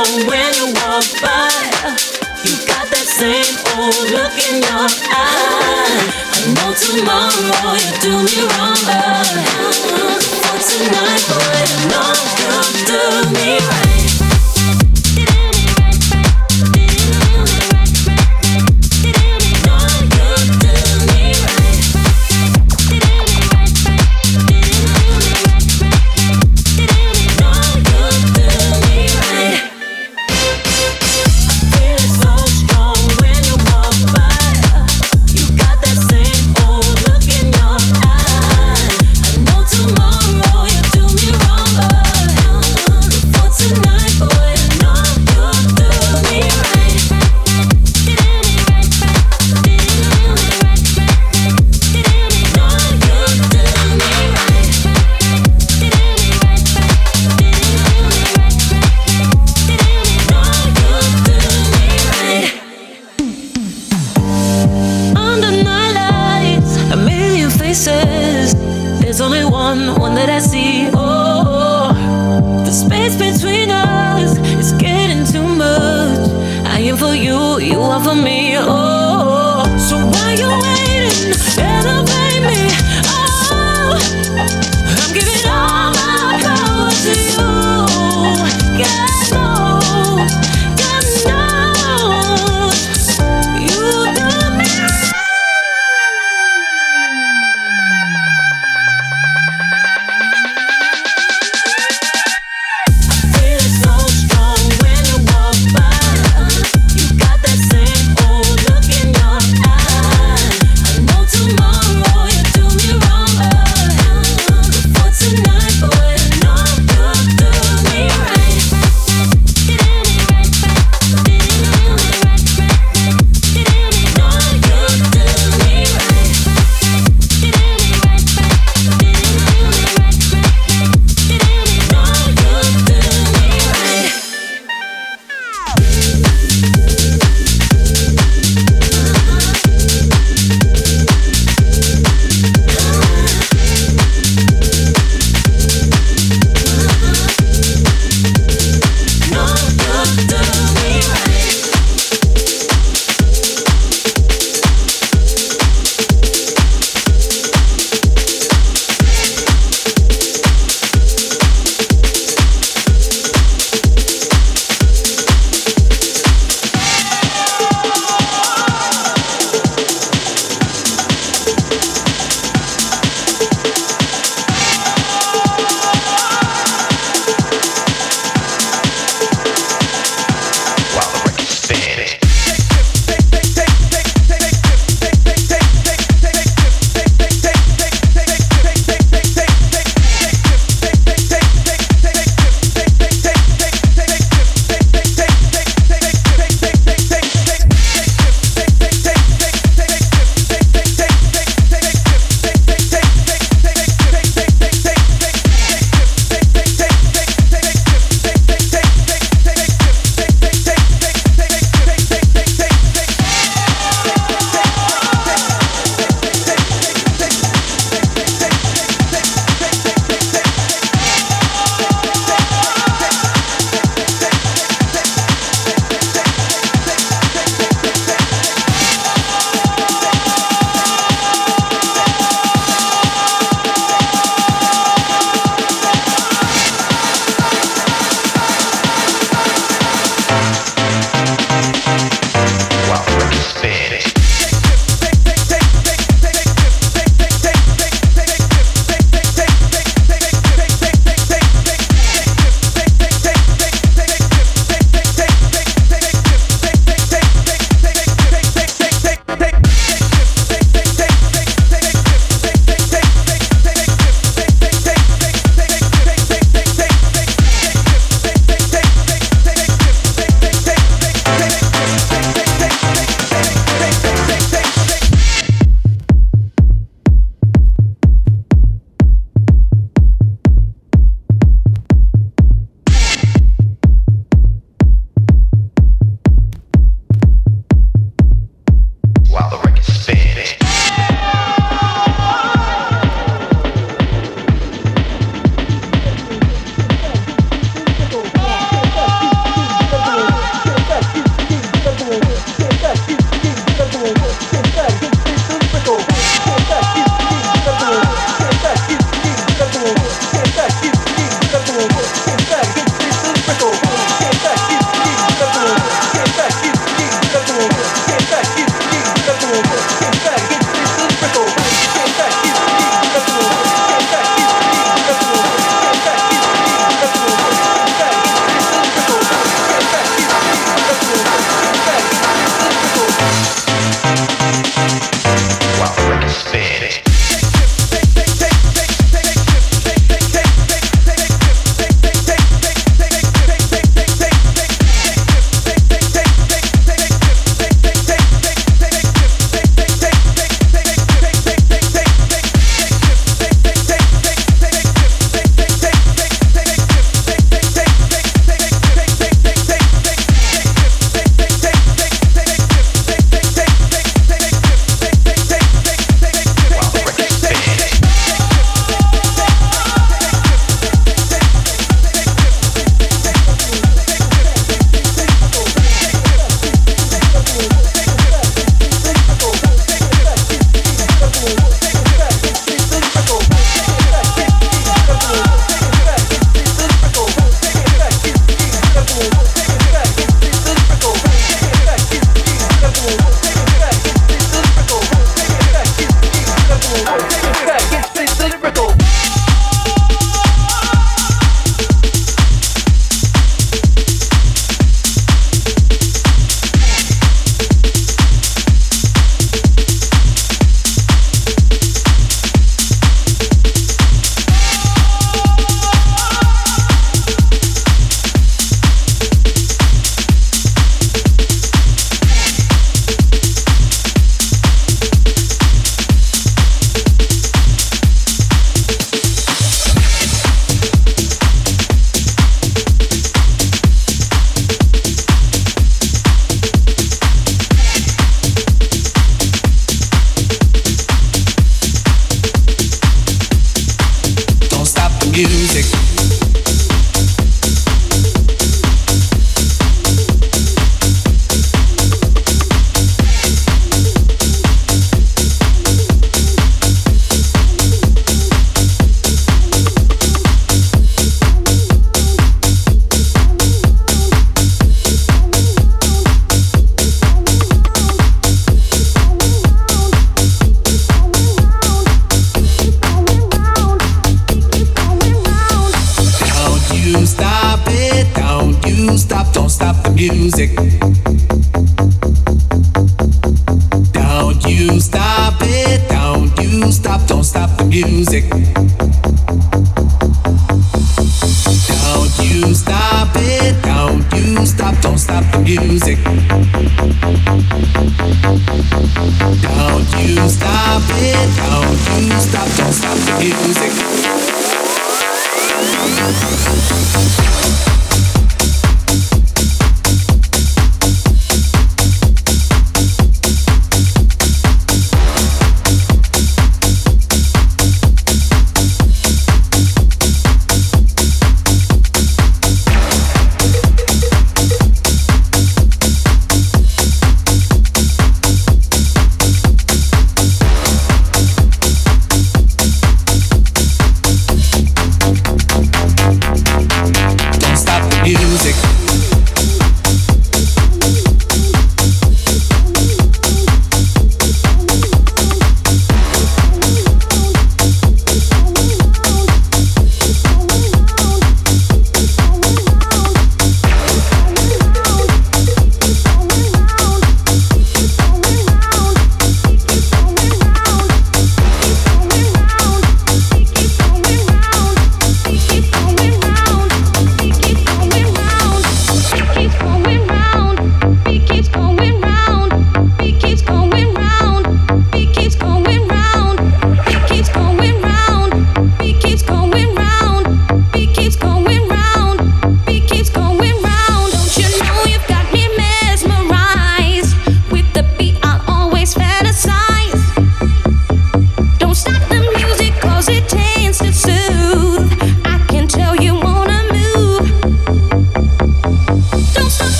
wrong when you walk by. You got that same old look in your eye. I know tomorrow you do me wrong, but for tonight, boy, you know you'll do me right.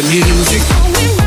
the music.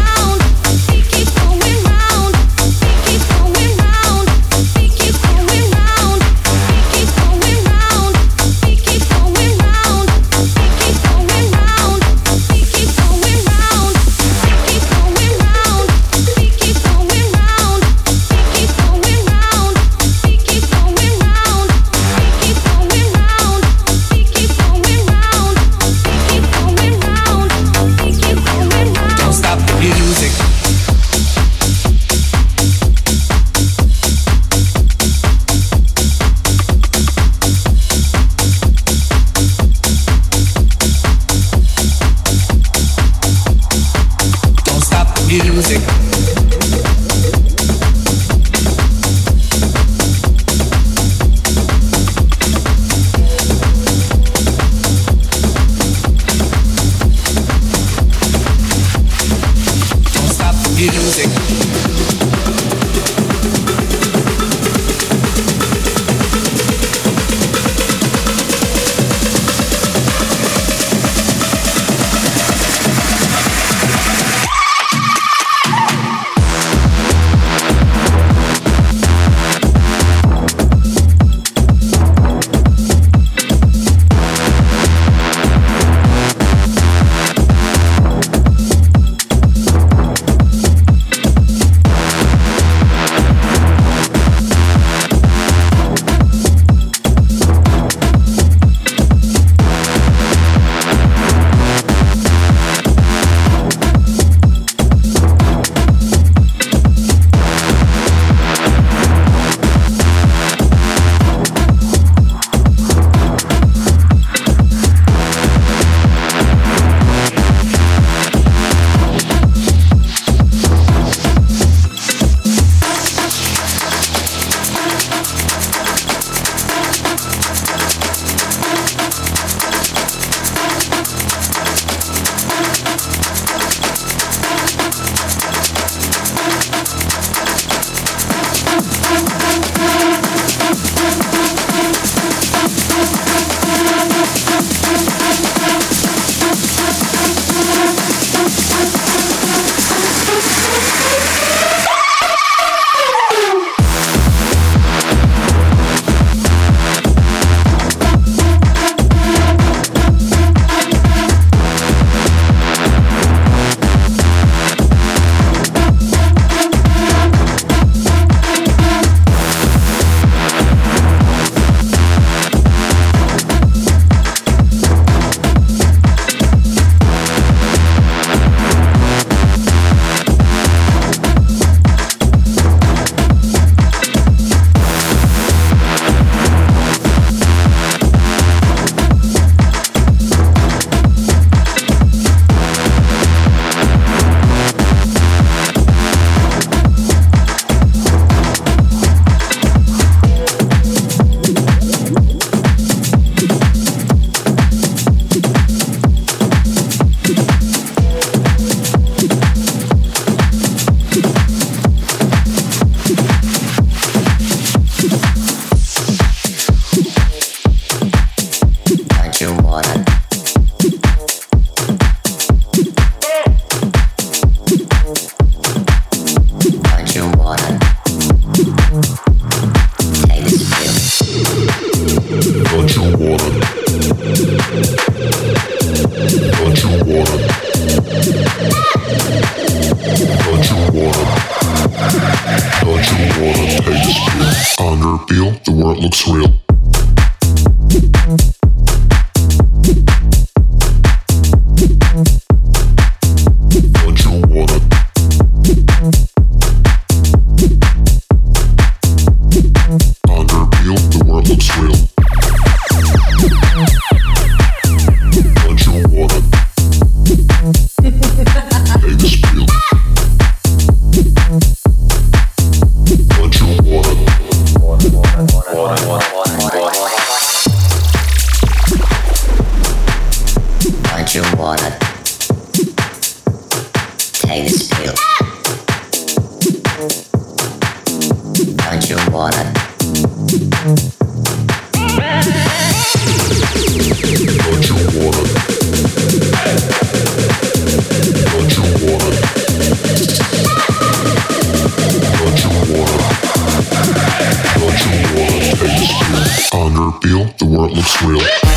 Underpeel, the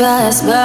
best, but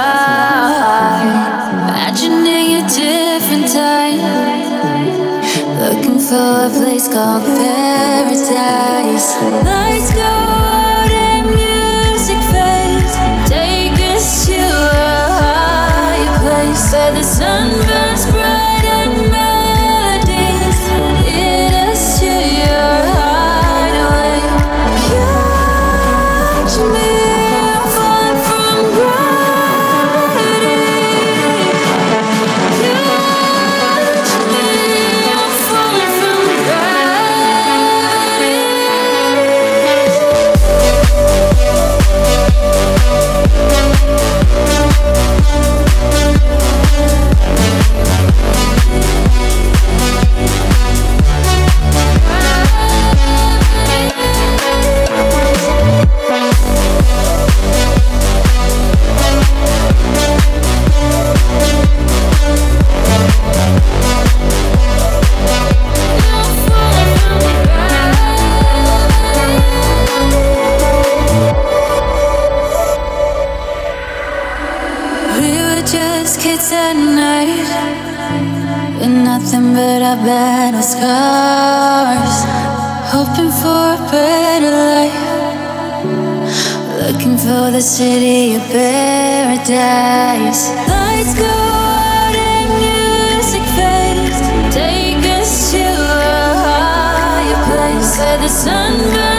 just kids at night with nothing but our battle scars, hoping for a better life, looking for the city of paradise. Lights go out and music fades, take us to a higher place. where the sun burn.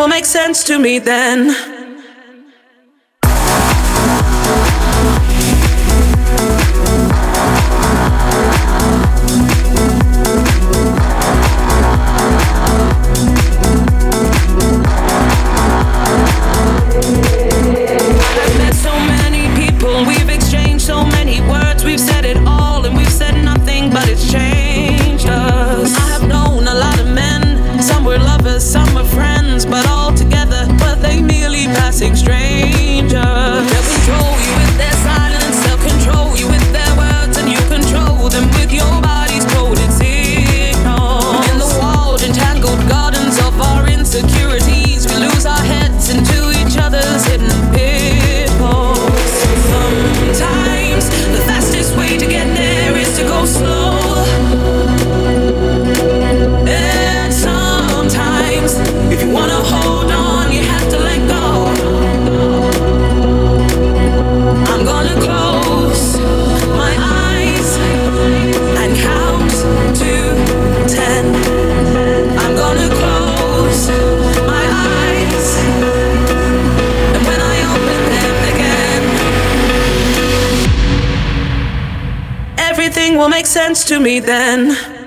will make sense to me then. sense to me then.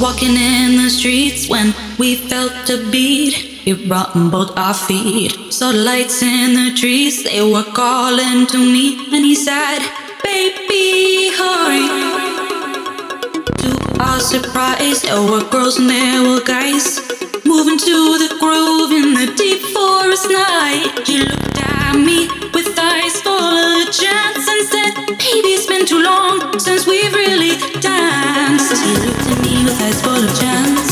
Walking in the streets when we felt a beat. It brought both our feet. Saw the lights in the trees, they were calling to me, and he said, Baby, hurry. To our surprise, there were girls and there were guys moving to the groove in the deep full of chance.